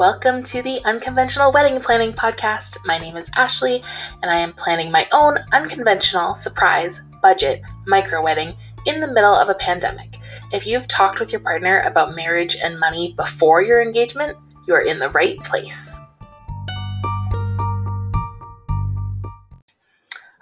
Welcome to the Unconventional Wedding Planning Podcast. My name is Ashley, and I am planning my own unconventional surprise budget micro wedding in the middle of a pandemic. If you've talked with your partner about marriage and money before your engagement, you are in the right place.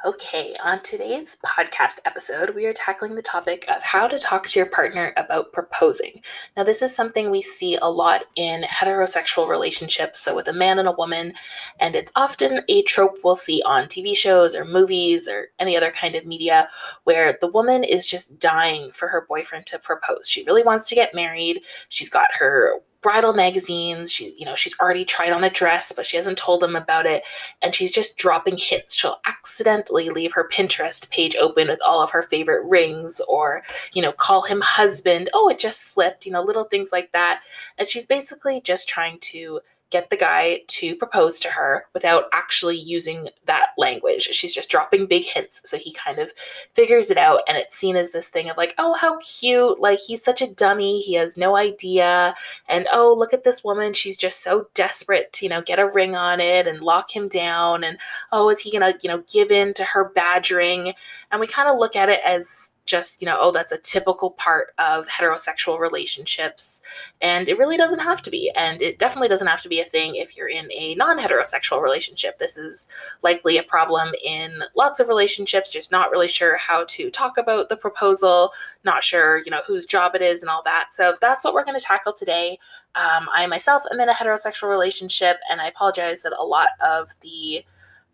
Okay, on today's podcast episode, we are tackling the topic of how to talk to your partner about proposing. Now, this is something we see a lot in heterosexual relationships, so with a man and a woman, and it's often a trope we'll see on TV shows or movies or any other kind of media where the woman is just dying for her boyfriend to propose. She really wants to get married. She's got her bridal magazines. She, you know, she's already tried on a dress, but she hasn't told them about it. And she's just dropping hints. She'll accidentally leave her Pinterest page open with all of her favorite rings or, you know, call him husband. Oh, it just slipped, you know, little things like that. And she's basically just trying to get the guy to propose to her without actually using that language. She's just dropping big hints. So he kind of figures it out, and it's seen as this thing of like, oh, how cute. Like, he's such a dummy. He has no idea. And oh, look at this woman. She's just so desperate to, you know, get a ring on it and lock him down. And oh, is he going to, you know, give in to her badgering? And we kind of look at it as just, you know, oh, that's a typical part of heterosexual relationships. And it really doesn't have to be. And it definitely doesn't have to be a thing if you're in a non heterosexual relationship. This is likely a problem in lots of relationships, just not really sure how to talk about the proposal, not sure, you know, whose job it is and all that. So that's what we're going to tackle today. Um, I myself am in a heterosexual relationship, and I apologize that a lot of the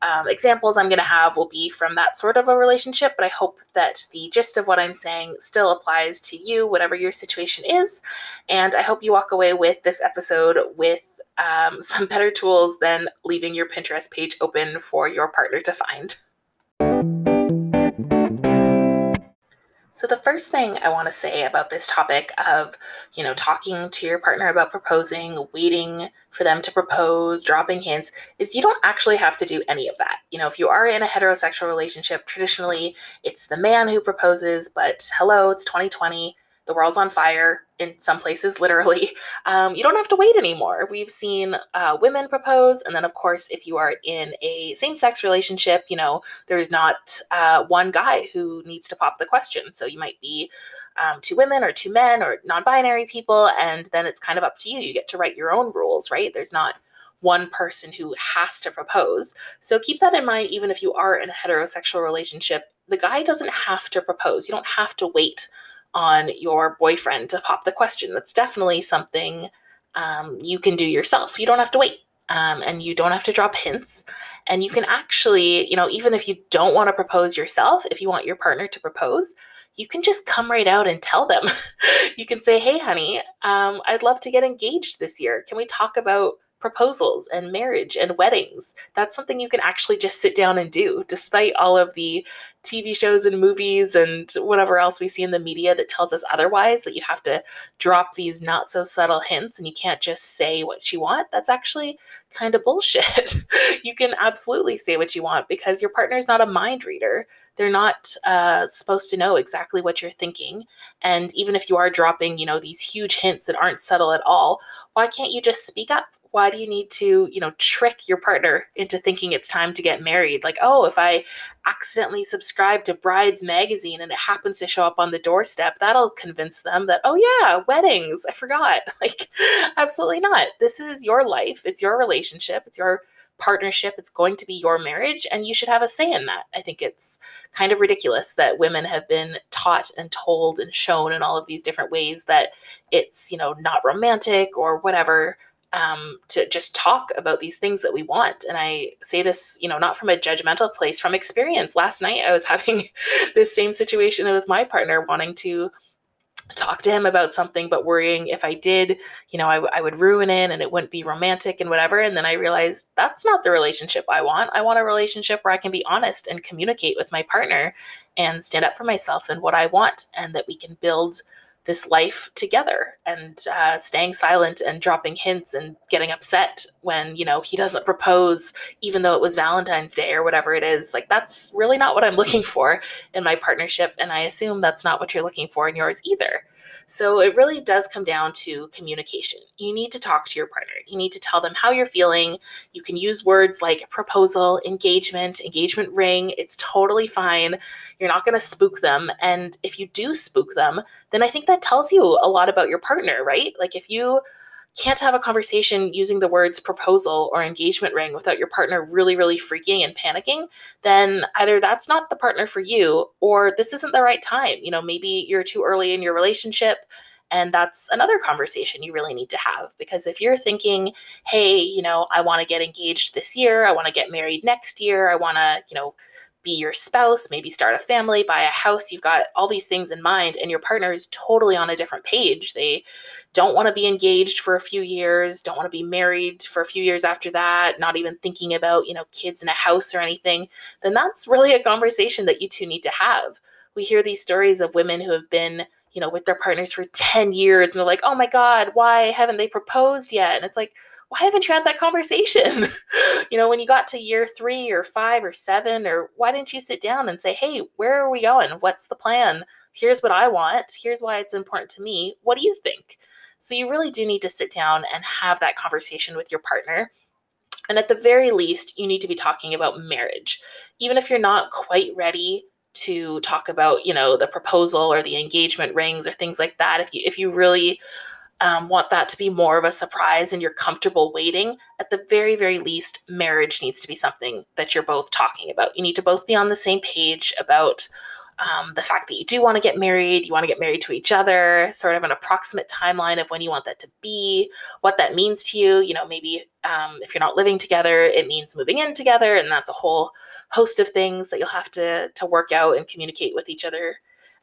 um, examples I'm going to have will be from that sort of a relationship, but I hope that the gist of what I'm saying still applies to you, whatever your situation is. And I hope you walk away with this episode with um, some better tools than leaving your Pinterest page open for your partner to find. So the first thing I want to say about this topic of, you know, talking to your partner about proposing, waiting for them to propose, dropping hints, is you don't actually have to do any of that. You know, if you are in a heterosexual relationship, traditionally it's the man who proposes, but hello, it's 2020 the world's on fire in some places literally um, you don't have to wait anymore we've seen uh, women propose and then of course if you are in a same-sex relationship you know there's not uh, one guy who needs to pop the question so you might be um, two women or two men or non-binary people and then it's kind of up to you you get to write your own rules right there's not one person who has to propose. So keep that in mind, even if you are in a heterosexual relationship. The guy doesn't have to propose. You don't have to wait on your boyfriend to pop the question. That's definitely something um, you can do yourself. You don't have to wait. Um, and you don't have to drop hints. And you can actually, you know, even if you don't want to propose yourself, if you want your partner to propose, you can just come right out and tell them. you can say, hey, honey, um, I'd love to get engaged this year. Can we talk about proposals and marriage and weddings. That's something you can actually just sit down and do, despite all of the TV shows and movies and whatever else we see in the media that tells us otherwise, that you have to drop these not so subtle hints and you can't just say what you want. That's actually kind of bullshit. you can absolutely say what you want because your partner's not a mind reader. They're not uh, supposed to know exactly what you're thinking. And even if you are dropping, you know, these huge hints that aren't subtle at all, why can't you just speak up? Why do you need to you know trick your partner into thinking it's time to get married? Like oh if i accidentally subscribe to brides magazine and it happens to show up on the doorstep that'll convince them that oh yeah weddings i forgot. Like absolutely not. This is your life. It's your relationship. It's your partnership. It's going to be your marriage and you should have a say in that. I think it's kind of ridiculous that women have been taught and told and shown in all of these different ways that it's you know not romantic or whatever um, to just talk about these things that we want. And I say this, you know, not from a judgmental place, from experience. Last night, I was having this same situation with my partner wanting to talk to him about something, but worrying if I did, you know, I, would ruin it and it wouldn't be romantic and whatever. And then I realized that's not the relationship I want. I want a relationship where I can be honest and communicate with my partner and stand up for myself and what I want, and that we can build this life together and uh, staying silent and dropping hints and getting upset when you know he doesn't propose even though it was valentine's day or whatever it is. Like that's really not what i'm looking for in my partnership and i assume that's not what you're looking for in yours either. So it really does come down to communication. You need to talk to your partner. You need to tell them how you're feeling. You can use words like proposal engagement engagement ring. It's totally fine. You're not going to spook them. And if you do spook them then i think that that tells you a lot about your partner, right? Like if you can't have a conversation using the words proposal or engagement ring without your partner really, really freaking and panicking, then either that's not the partner for you or this isn't the right time. You know, maybe you're too early in your relationship. And that's another conversation you really need to have because if you're thinking, hey, you know, I want to get engaged this year, I want to get married next year, I want to, you know, be your spouse, maybe start a family, buy a house. You've got all these things in mind, and your partner is totally on a different page. They don't want to be engaged for a few years, don't want to be married for a few years after that, not even thinking about, you know, kids in a house or anything. Then that's really a conversation that you two need to have. We hear these stories of women who have been you know, with their partners for 10 years and they're like, oh my God, why haven't they proposed yet? And it's like, why haven't you had that conversation? you know, when you got to year three or five or seven, or why didn't you sit down and say, hey, where are we going? What's the plan? Here's what I want. Here's why it's important to me. What do you think? So you really do need to sit down and have that conversation with your partner. And at the very least, you need to be talking about marriage. Even if you're not quite ready to talk about, you know, the proposal or the engagement rings or things like that, if you if you really um, want that to be more of a surprise and you're comfortable waiting, at the very, very least, marriage needs to be something that you're both talking about. You need to both be on the same page about um, the fact that you do want to get married, you want to get married to each other, sort of an approximate timeline of when you want that to be, what that means to you. You know, maybe um, if you're not living together, it means moving in together, and that's a whole host of things that you'll have to to work out and communicate with each other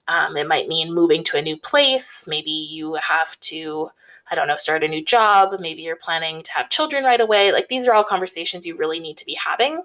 um, it might mean moving to a new place. Maybe you have to, I don't know, start a new job. Maybe you're planning to have children right away. Like these are all conversations you really need to be having.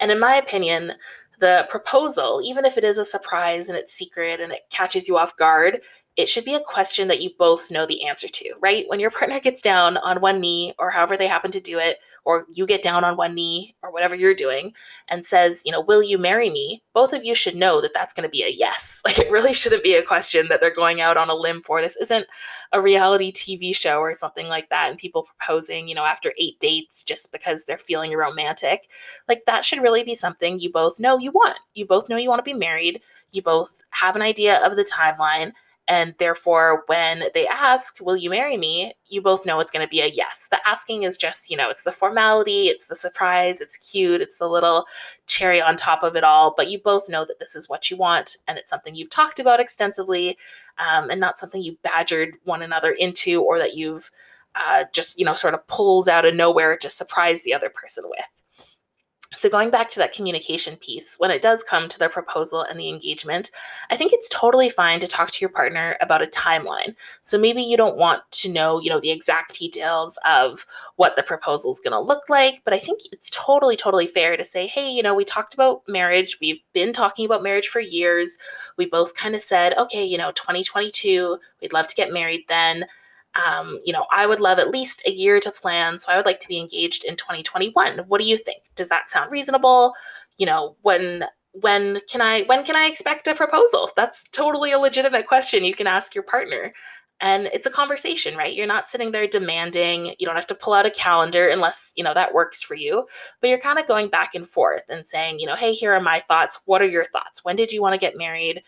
And in my opinion, the proposal, even if it is a surprise and it's secret and it catches you off guard, it should be a question that you both know the answer to, right? When your partner gets down on one knee, or however they happen to do it, or you get down on one knee, or whatever you're doing, and says, you know, will you marry me? Both of you should know that that's going to be a yes. Like, it really shouldn't be a question that they're going out on a limb for. This isn't a reality TV show or something like that, and people proposing, you know, after eight dates just because they're feeling romantic. Like, that should really be something you both know you want. You both know you want to be married, you both have an idea of the timeline and therefore, when they ask, Will you marry me? you both know it's going to be a yes. The asking is just, you know, it's the formality, it's the surprise, it's cute, it's the little cherry on top of it all. But you both know that this is what you want and it's something you've talked about extensively um, and not something you badgered one another into or that you've uh, just, you know, sort of pulled out of nowhere to surprise the other person with. So, going back to that communication piece, when it does come to the proposal and the engagement, I think it's totally fine to talk to your partner about a timeline. So, maybe you don't want to know, you know, the exact details of what the proposal is going to look like, but I think it's totally, totally fair to say, hey, you know, we talked about marriage. We've been talking about marriage for years. We both kind of said, okay, you know, 2022, we'd love to get married then um, you know, I would love at least a year to plan. So I would like to be engaged in 2021. What do you think? Does that sound reasonable? You know, when when can I when can I expect a proposal? That's totally a legitimate question you can ask your partner. And it's a conversation, right? You're not sitting there demanding. You don't have to pull out a calendar unless, you know, that works for you. But you're kind of going back and forth and saying, you know, hey, here are my thoughts. What are your thoughts? When did you want to get married?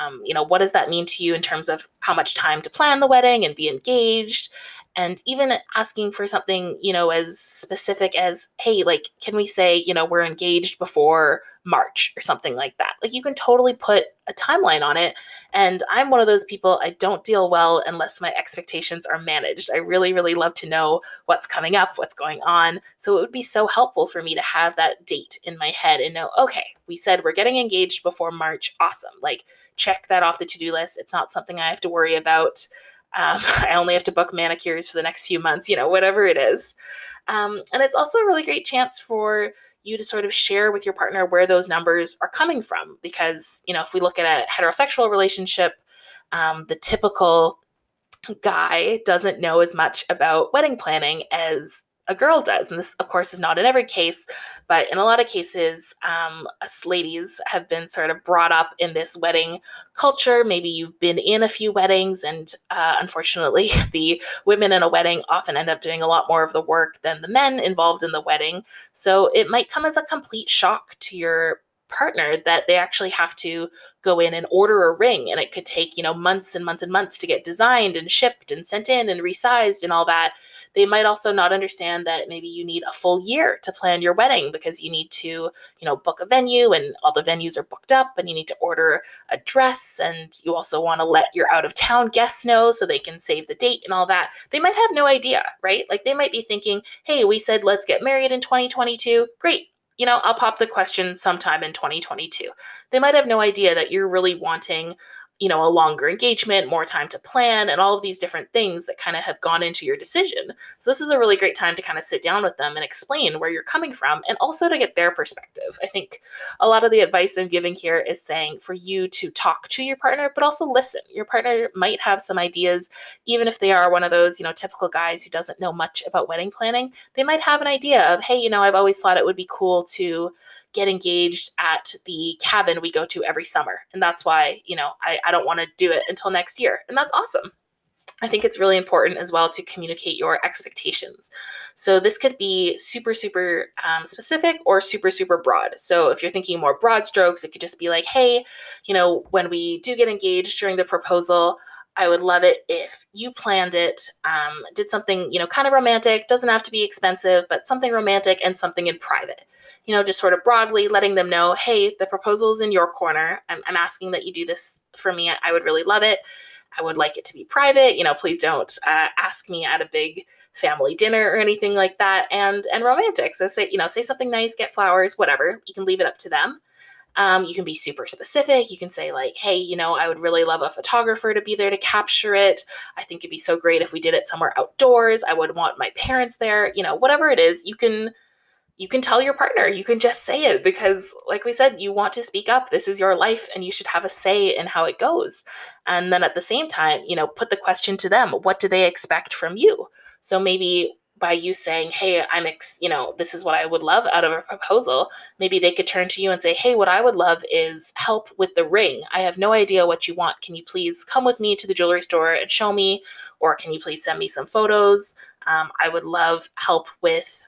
Um, you know what does that mean to you in terms of how much time to plan the wedding and be engaged and even asking for something you know as specific as hey like can we say you know we're engaged before march or something like that? Like you can totally put a timeline on it and i'm one of those people i don't deal well unless my expectations are managed. I really really love to know what's coming up what's going on so it would be so helpful for me to have that date in my head and know okay we said we're getting engaged before march awesome like check that off the to-do list it's not something i have to worry about um, I only have to book manicures for the next few months, you know, whatever it is. Um, and it's also a really great chance for you to sort of share with your partner where those numbers are coming from. Because, you know, if we look at a heterosexual relationship, um, the typical guy doesn't know as much about wedding planning as a girl does. And this, of course, is not in every case, but in a lot of cases, um, us ladies have been sort of brought up in this wedding culture. Maybe you've been in a few weddings, and uh, unfortunately, the women in a wedding often end up doing a lot more of the work than the men involved in the wedding. So it might come as a complete shock to your partner that they actually have to go in and order a ring and it could take you know months and months and months to get designed and shipped and sent in and resized and all that they might also not understand that maybe you need a full year to plan your wedding because you need to you know book a venue and all the venues are booked up and you need to order a dress and you also want to let your out of town guests know so they can save the date and all that. They might have no idea right? Like they might be thinking hey we said let's get married in 2022 great. You know, I'll pop the question sometime in 2022. They might have no idea that you're really wanting you know, a longer engagement, more time to plan, and all of these different things that kind of have gone into your decision. So, this is a really great time to kind of sit down with them and explain where you're coming from and also to get their perspective. I think a lot of the advice I'm giving here is saying for you to talk to your partner, but also listen. Your partner might have some ideas, even if they are one of those, you know, typical guys who doesn't know much about wedding planning. They might have an idea of, hey, you know, I've always thought it would be cool to get engaged at the cabin we go to every summer. And that's why, you know, I, I don't want to do it until next year. And that's awesome. I think it's really important as well to communicate your expectations. So, this could be super, super um, specific or super, super broad. So, if you're thinking more broad strokes, it could just be like, hey, you know, when we do get engaged during the proposal, I would love it if you planned it, um, did something, you know, kind of romantic, doesn't have to be expensive, but something romantic and something in private you know, just sort of broadly letting them know, hey, the proposal is in your corner. I'm, I'm asking that you do this for me. I would really love it. I would like it to be private. You know, please don't uh, ask me at a big family dinner or anything like that. And and romantic. So say you know say something nice, get flowers, whatever. You can leave it up to them. Um, you can be super specific. You can say like, hey, you know, I would really love a photographer to be there to capture it. I think it'd be so great if we did it somewhere outdoors. I would want my parents there. You know, whatever it is, you can you can tell your partner, you can just say it because, like we said, you want to speak up. This is your life and you should have a say in how it goes. And then at the same time, you know, put the question to them what do they expect from you? So maybe by you saying, hey, I'm, ex- you know, this is what I would love out of a proposal, maybe they could turn to you and say, hey, what I would love is help with the ring. I have no idea what you want. Can you please come with me to the jewelry store and show me? Or can you please send me some photos? Um, I would love help with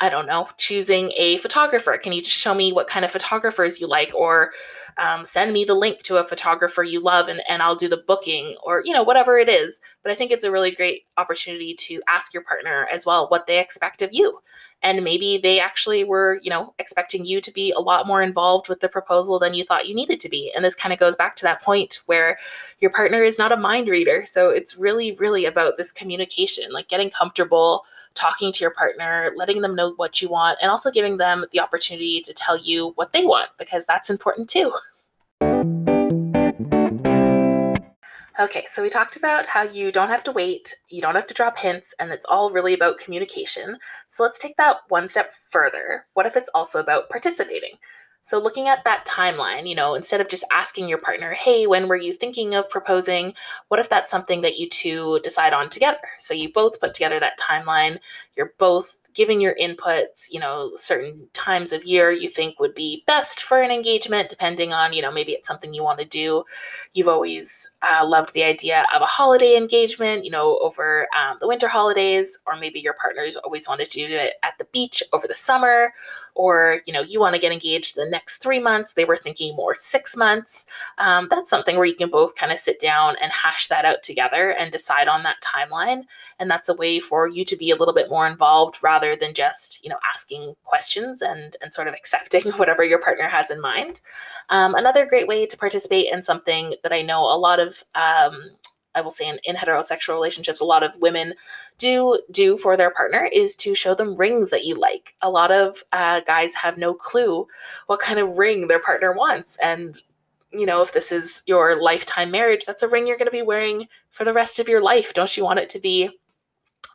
I don't know, choosing a photographer. Can you just show me what kind of photographers you like? Or um, send me the link to a photographer you love and, and I'll do the booking or, you know, whatever it is. But I think it's a really great opportunity to ask your partner as well what they expect of you and maybe they actually were you know expecting you to be a lot more involved with the proposal than you thought you needed to be. And this kind of goes back to that point where your partner is not a mind reader. So it's really really about this communication like getting comfortable talking to your partner letting them know what you want and also giving them the opportunity to tell you what they want because that's important too Okay, so we talked about how you don't have to wait, you don't have to drop hints, and it's all really about communication. So let's take that one step further. What if it's also about participating? So, looking at that timeline, you know, instead of just asking your partner, hey, when were you thinking of proposing? What if that's something that you two decide on together? So, you both put together that timeline, you're both giving your inputs, you know, certain times of year you think would be best for an engagement, depending on, you know, maybe it's something you want to do. You've always uh, loved the idea of a holiday engagement, you know, over um, the winter holidays, or maybe your partners always wanted to do it at the beach over the summer, or, you know, you want to get engaged the next three months. They were thinking more six months. Um, that's something where you can both kind of sit down and hash that out together and decide on that timeline. And that's a way for you to be a little bit more involved rather than just you know asking questions and and sort of accepting whatever your partner has in mind. Um, another great way to participate in something that I know a lot of um, I will say in, in, heterosexual relationships, a lot of women do do for their partner is to show them rings that you like. A lot of uh, guys have no clue what kind of ring their partner wants, and you know if this is your lifetime marriage, that's a ring you're going to be wearing for the rest of your life. Don't you want it to be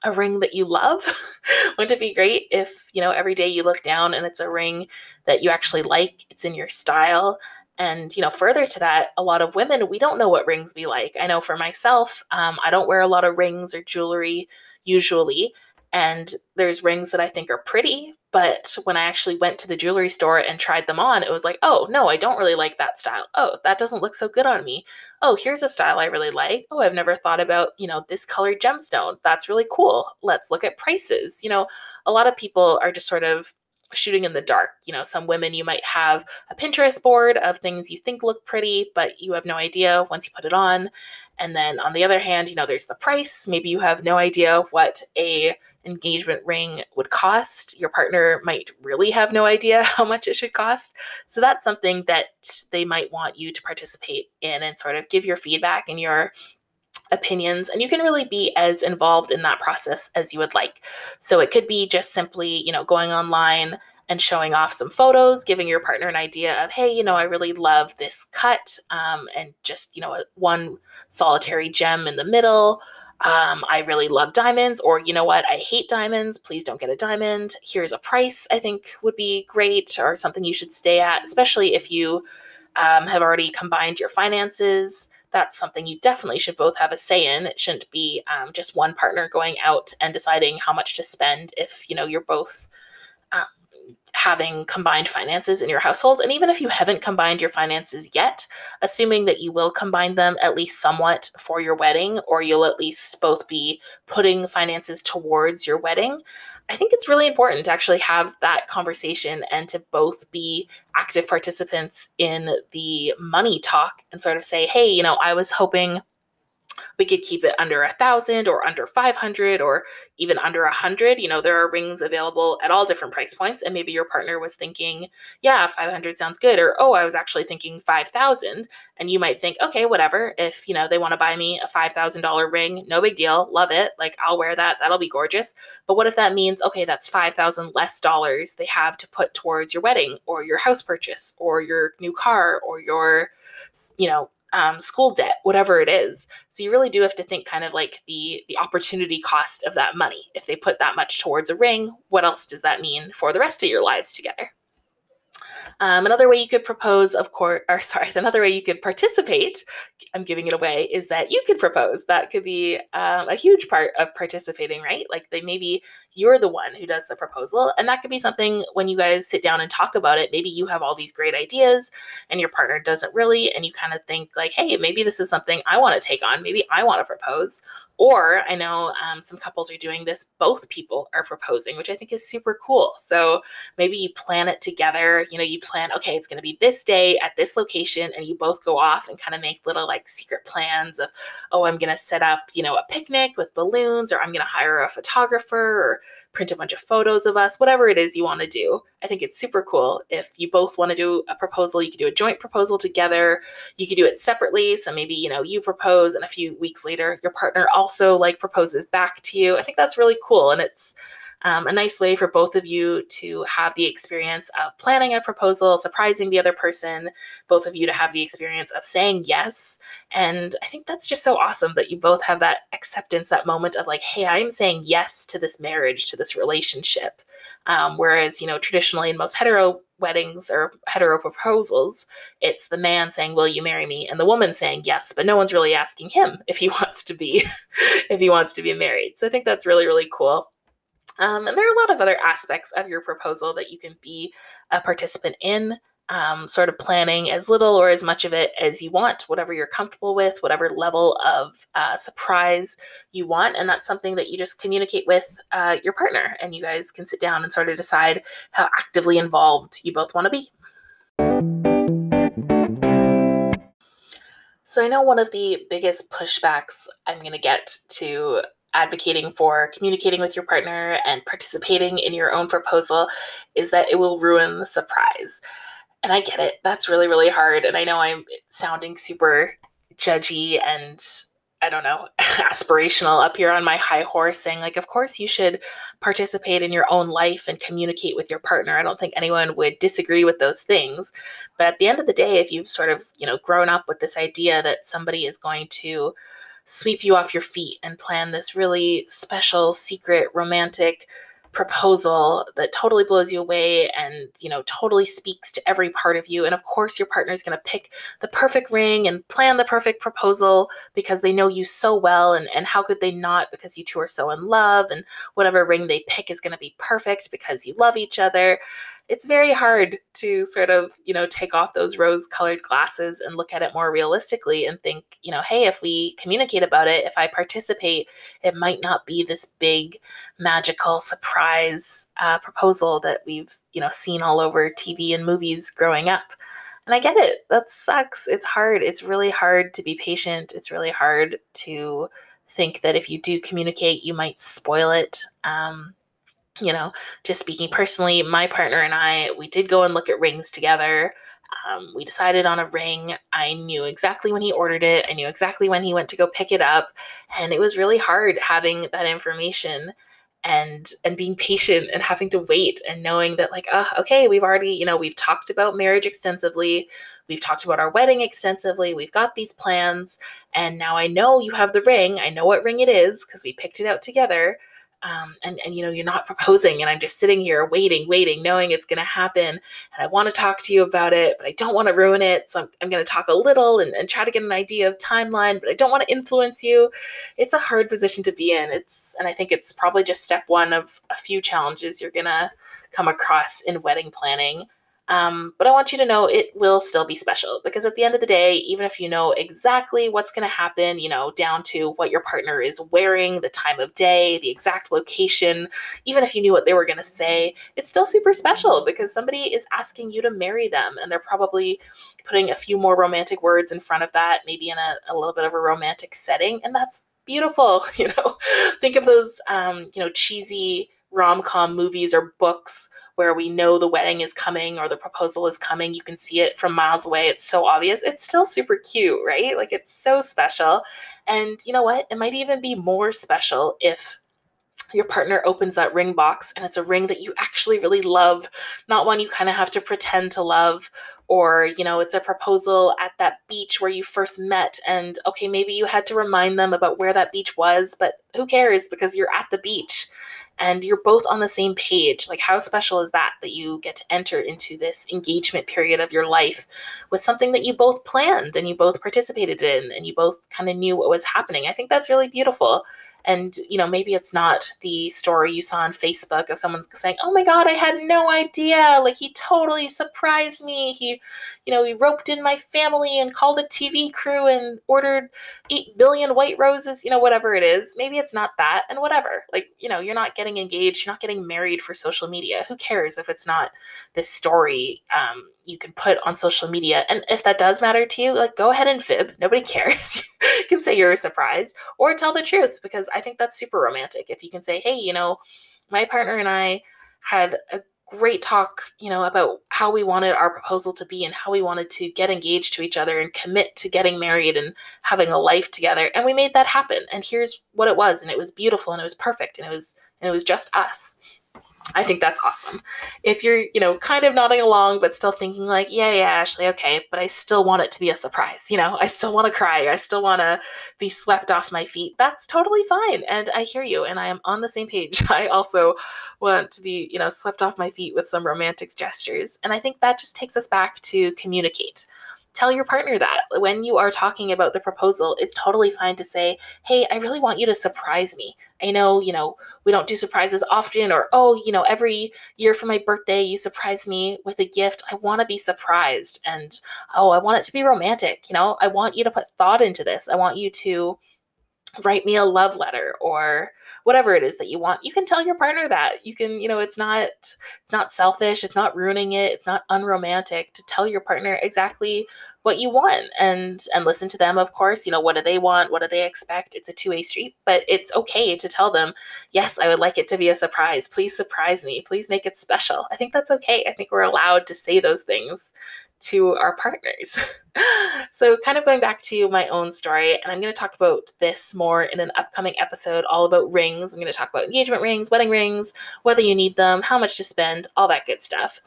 a ring that you love. Wouldn't it be great if, you know, every day you look down and it's a ring that you actually like, it's in your style, And, you know, further to that, a lot of women, we don't know what rings we like. I know for myself, um, I don't wear a lot of rings or jewelry usually. And there's rings that I think are pretty, but when I actually went to the jewelry store and tried them on, it was like, oh, no, I don't really like that style. Oh, that doesn't look so good on me. Oh, here's a style I really like. Oh, I've never thought about, you know, this colored gemstone. That's really cool. Let's look at prices. You know, a lot of people are just sort of shooting in the dark. You know, some women you might have a Pinterest board of things you think look pretty, but you have no idea once you put it on. And then on the other hand, you know, there's the price. Maybe you have no idea what a engagement ring would cost. Your partner might really have no idea how much it should cost. So that's something that they might want you to participate in and sort of give your feedback and your opinions and you can really be as involved in that process as you would like. So it could be just simply, you know, going online and showing off some photos, giving your partner an idea of, hey, you know, I really love this cut, um, and just, you know, one solitary gem in the middle. Um, I really love diamonds, or you know what, I hate diamonds. Please don't get a diamond. Here's a price I think would be great, or something you should stay at, especially if you um, have already combined your finances that's something you definitely should both have a say in. It shouldn't be um, just one partner going out and deciding how much to spend if you know you're both having combined finances in your household. And even if you haven't combined your finances yet, assuming that you will combine them at least somewhat for your wedding, or you'll at least both be putting finances towards your wedding, I think it's really important to actually have that conversation and to both be active participants in the money talk and sort of say, hey, you know, I was hoping we could keep it under a thousand or under 500 or even under a hundred. You know there are rings available at all different price points and maybe your partner was thinking yeah 500 sounds good or oh i was actually thinking 5000 and you might think okay whatever. If you know they want to buy me a $5000 ring no big deal. Love it. Like i'll wear that. That'll be gorgeous. But what if that means okay that's 5000 less dollars they have to put towards your wedding or your house purchase or your new car or your you know um, school debt, whatever it is. So you really do have to think kind of like the the opportunity cost of that money. If they put that much towards a ring, what else does that mean for the rest of your lives together? Um, another way you could propose, of course, or sorry, another way you could participate, I'm giving it away, is that you could propose. That could be um, a huge part of participating, right? Like they maybe you're the one who does the proposal, and that could be something when you guys sit down and talk about it. Maybe you have all these great ideas, and your partner doesn't really, and you kind of think like, hey, maybe this is something I want to take on. Maybe I want to propose, or I know um, some couples are doing this, both people are proposing, which I think is super cool. So maybe you plan it together. You know, you plan, okay, it's going to be this day at this location, and you both go off and kind of make little like secret plans of, oh, I'm going to set up, you know, a picnic with balloons, or I'm going to hire a photographer, or print a bunch of photos of us, whatever it is you want to do. I think it's super cool. If you both want to do a proposal, you could do a joint proposal together. You could do it separately. So maybe, you know, you propose, and a few weeks later, your partner also also like proposes back to you. I think that's really cool. And it's um, a nice way for both of you to have the experience of planning a proposal, surprising the other person, both of you to have the experience of saying yes. And I think that's just so awesome that you both have that acceptance, that moment of like, hey, I'm saying yes to this marriage, to this relationship. Um, whereas, you know, traditionally in most hetero weddings or hetero proposals, it's the man saying, "Will you marry me?" and the woman saying yes, but no one's really asking him if he wants to be if he wants to be married. So I think that's really really cool. Um, and there are a lot of other aspects of your proposal that you can be a participant in um, sort of planning as little or as much of it as you want, whatever you're comfortable with, whatever level of uh, surprise you want. And that's something that you just communicate with uh, your partner, and you guys can sit down and sort of decide how actively involved you both want to be. So, I know one of the biggest pushbacks I'm going to get to advocating for communicating with your partner and participating in your own proposal is that it will ruin the surprise. And I get it. That's really, really hard. And I know I'm sounding super judgy and I don't know, aspirational up here on my high horse saying, like, of course you should participate in your own life and communicate with your partner. I don't think anyone would disagree with those things. But at the end of the day, if you've sort of, you know, grown up with this idea that somebody is going to sweep you off your feet and plan this really special, secret, romantic, proposal that totally blows you away and you know totally speaks to every part of you. And of course your partner is going to pick the perfect ring and plan the perfect proposal because they know you so well. And, and how could they not? Because you two are so in love and whatever ring they pick is going to be perfect because you love each other it's very hard to sort of, you know, take off those rose colored glasses and look at it more realistically and think, you know, hey, if we communicate about it, if I participate, it might not be this big magical surprise uh, proposal that we've, you know, seen all over TV and movies growing up. And I get it. That sucks. It's hard. It's really hard to be patient. It's really hard to think that if you do communicate, you might spoil it. Um, you know, just speaking personally, my partner and I, we did go and look at rings together. Um, we decided on a ring. I knew exactly when he ordered it. I knew exactly when he went to go pick it up, and it was really hard having that information and and being patient and having to wait and knowing that like oh, okay we've already you know we've talked about marriage extensively we've talked about our wedding extensively we've got these plans and now i know you have the ring i know what ring it is because we picked it out together um, and and you know you're not proposing and i'm just sitting here waiting waiting knowing it's going to happen and i want to talk to you about it but i don't want to ruin it so i'm, I'm going to talk a little and, and try to get an idea of timeline but i don't want to influence you. It's a hard position to be in. It's and i think it's probably just step one of a few challenges you're going to come across in wedding planning um, but I want you to know it will still be special because at the end of the day, even if you know exactly what's going to happen, you know, down to what your partner is wearing, the time of day, the exact location, even if you knew what they were going to say, it's still super special because somebody is asking you to marry them and they're probably putting a few more romantic words in front of that, maybe in a, a little bit of a romantic setting. And that's beautiful. You know, think of those, um, you know, cheesy rom com movies or books where we know the wedding is coming or the proposal is coming. You can see it from miles away. It's so obvious. It's still super cute, right? Like it's so special. And you know what? It might even be more special if your partner opens that ring box and it's a ring that you actually really love, not one you kind of have to pretend to love, or, you know, it's a proposal at that beach where you first met. And okay, maybe you had to remind them about where that beach was, but who cares because you're at the beach and you're both on the same page. Like, how special is that that you get to enter into this engagement period of your life with something that you both planned and you both participated in and you both kind of knew what was happening? I think that's really beautiful and you know maybe it's not the story you saw on facebook of someone saying oh my god i had no idea. Like he totally surprised me. He you know he roped in my family and called a tv crew and ordered 8 billion white roses you know whatever it is. Maybe it's not that and whatever. Like you know you're not getting engaged you're not getting married for social media. Who cares if it's not this story um, you can put on social media. And if that does matter to you, like go ahead and fib. Nobody cares. you can say you're surprised or tell the truth because I think that's super romantic. If you can say, hey, you know, my partner and I had a great talk, you know, about how we wanted our proposal to be and how we wanted to get engaged to each other and commit to getting married and having a life together. And we made that happen. And here's what it was. And it was beautiful and it was perfect and it was and it was just us. I think that's awesome. If you're, you know, kind of nodding along, but still thinking like, yeah, yeah, Ashley, okay, but I still want it to be a surprise. You know, I still want to cry. I still want to be swept off my feet. That's totally fine. And I hear you. And I am on the same page. I also want to be, you know, swept off my feet with some romantic gestures. And I think that just takes us back to communicate tell your partner that. When you are talking about the proposal it's totally fine to say hey i really want you to surprise me. I know you know we don't do surprises often or oh you know every year for my birthday you surprise me with a gift. I want to be surprised. And oh i want it to be romantic. You know i want you to put thought into this. I want you to write me a love letter or whatever it is that you want. You can tell your partner that. You can you know it's not it's not selfish it's not ruining it it's not unromantic to tell your partner exactly what you want and and listen to them of course. You know what do they want? What do they expect? It's a two-way street but it's okay to tell them yes i would like it to be a surprise. Please surprise me. Please make it special. I think that's okay. I think we're allowed to say those things to our partners. so, kind of going back to my own story, and I'm going to talk about this more in an upcoming episode all about rings. I'm going to talk about engagement rings, wedding rings, whether you need them, how much to spend, all that good stuff.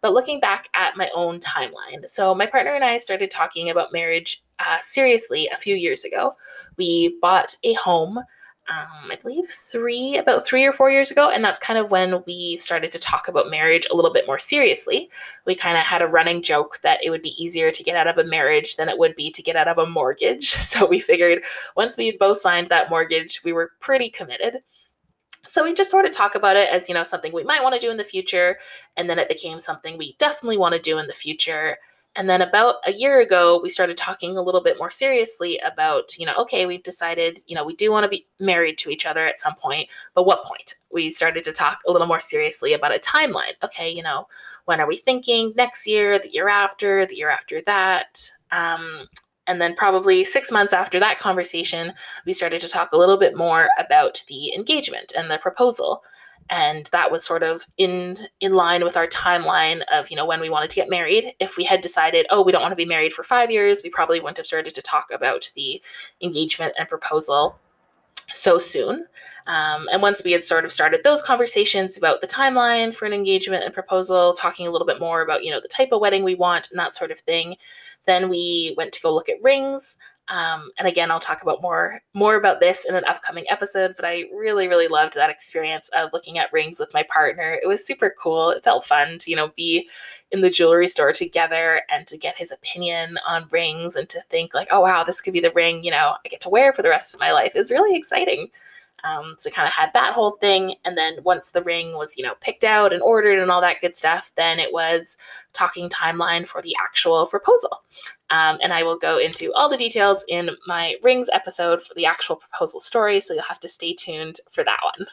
But looking back at my own timeline, so my partner and I started talking about marriage uh, seriously a few years ago. We bought a home um, I believe three, about three or four years ago. And that's kind of when we started to talk about marriage a little bit more seriously. We kind of had a running joke that it would be easier to get out of a marriage than it would be to get out of a mortgage. So we figured once we had both signed that mortgage, we were pretty committed. So we just sort of talk about it as, you know, something we might want to do in the future. And then it became something we definitely want to do in the future. And then about a year ago, we started talking a little bit more seriously about, you know, okay, we've decided, you know, we do want to be married to each other at some point, but what point? We started to talk a little more seriously about a timeline. Okay, you know, when are we thinking? Next year, the year after, the year after that. Um, and then probably six months after that conversation, we started to talk a little bit more about the engagement and the proposal and that was sort of in in line with our timeline of you know when we wanted to get married. If we had decided oh we don't want to be married for five years we probably wouldn't have started to talk about the engagement and proposal so soon. Um, and once we had sort of started those conversations about the timeline for an engagement and proposal talking a little bit more about you know the type of wedding we want and that sort of thing then we went to go look at rings um, and again, I'll talk about more more about this in an upcoming episode. But I really, really loved that experience of looking at rings with my partner. It was super cool. It felt fun to you know be in the jewelry store together and to get his opinion on rings and to think like, oh wow, this could be the ring you know I get to wear for the rest of my life. Is really exciting. Um, so kind of had that whole thing, and then once the ring was you know picked out and ordered and all that good stuff, then it was talking timeline for the actual proposal. Um, and I will go into all the details in my rings episode for the actual proposal story, so you'll have to stay tuned for that one.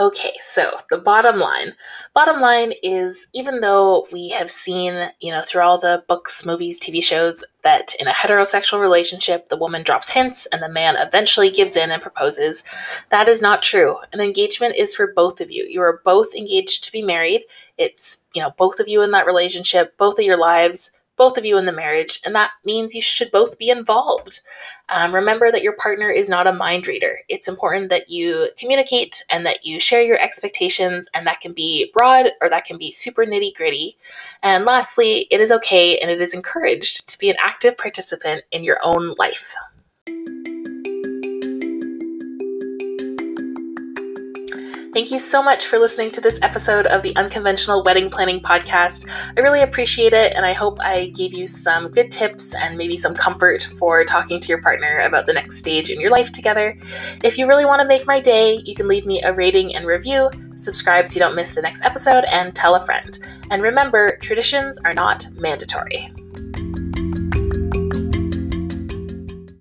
Okay, so the bottom line. Bottom line is even though we have seen, you know, through all the books, movies, TV shows, that in a heterosexual relationship, the woman drops hints and the man eventually gives in and proposes, that is not true. An engagement is for both of you. You are both engaged to be married. It's, you know, both of you in that relationship, both of your lives both of you in the marriage, and that means you should both be involved. Um, remember that your partner is not a mind reader. It's important that you communicate and that you share your expectations, and that can be broad or that can be super nitty gritty. And lastly, it is okay and it is encouraged to be an active participant in your own life. Thank you so much for listening to this episode of the Unconventional Wedding Planning Podcast. I really appreciate it, and I hope I gave you some good tips and maybe some comfort for talking to your partner about the next stage in your life together. If you really want to make my day, you can leave me a rating and review, subscribe so you don't miss the next episode, and tell a friend. And remember, traditions are not mandatory.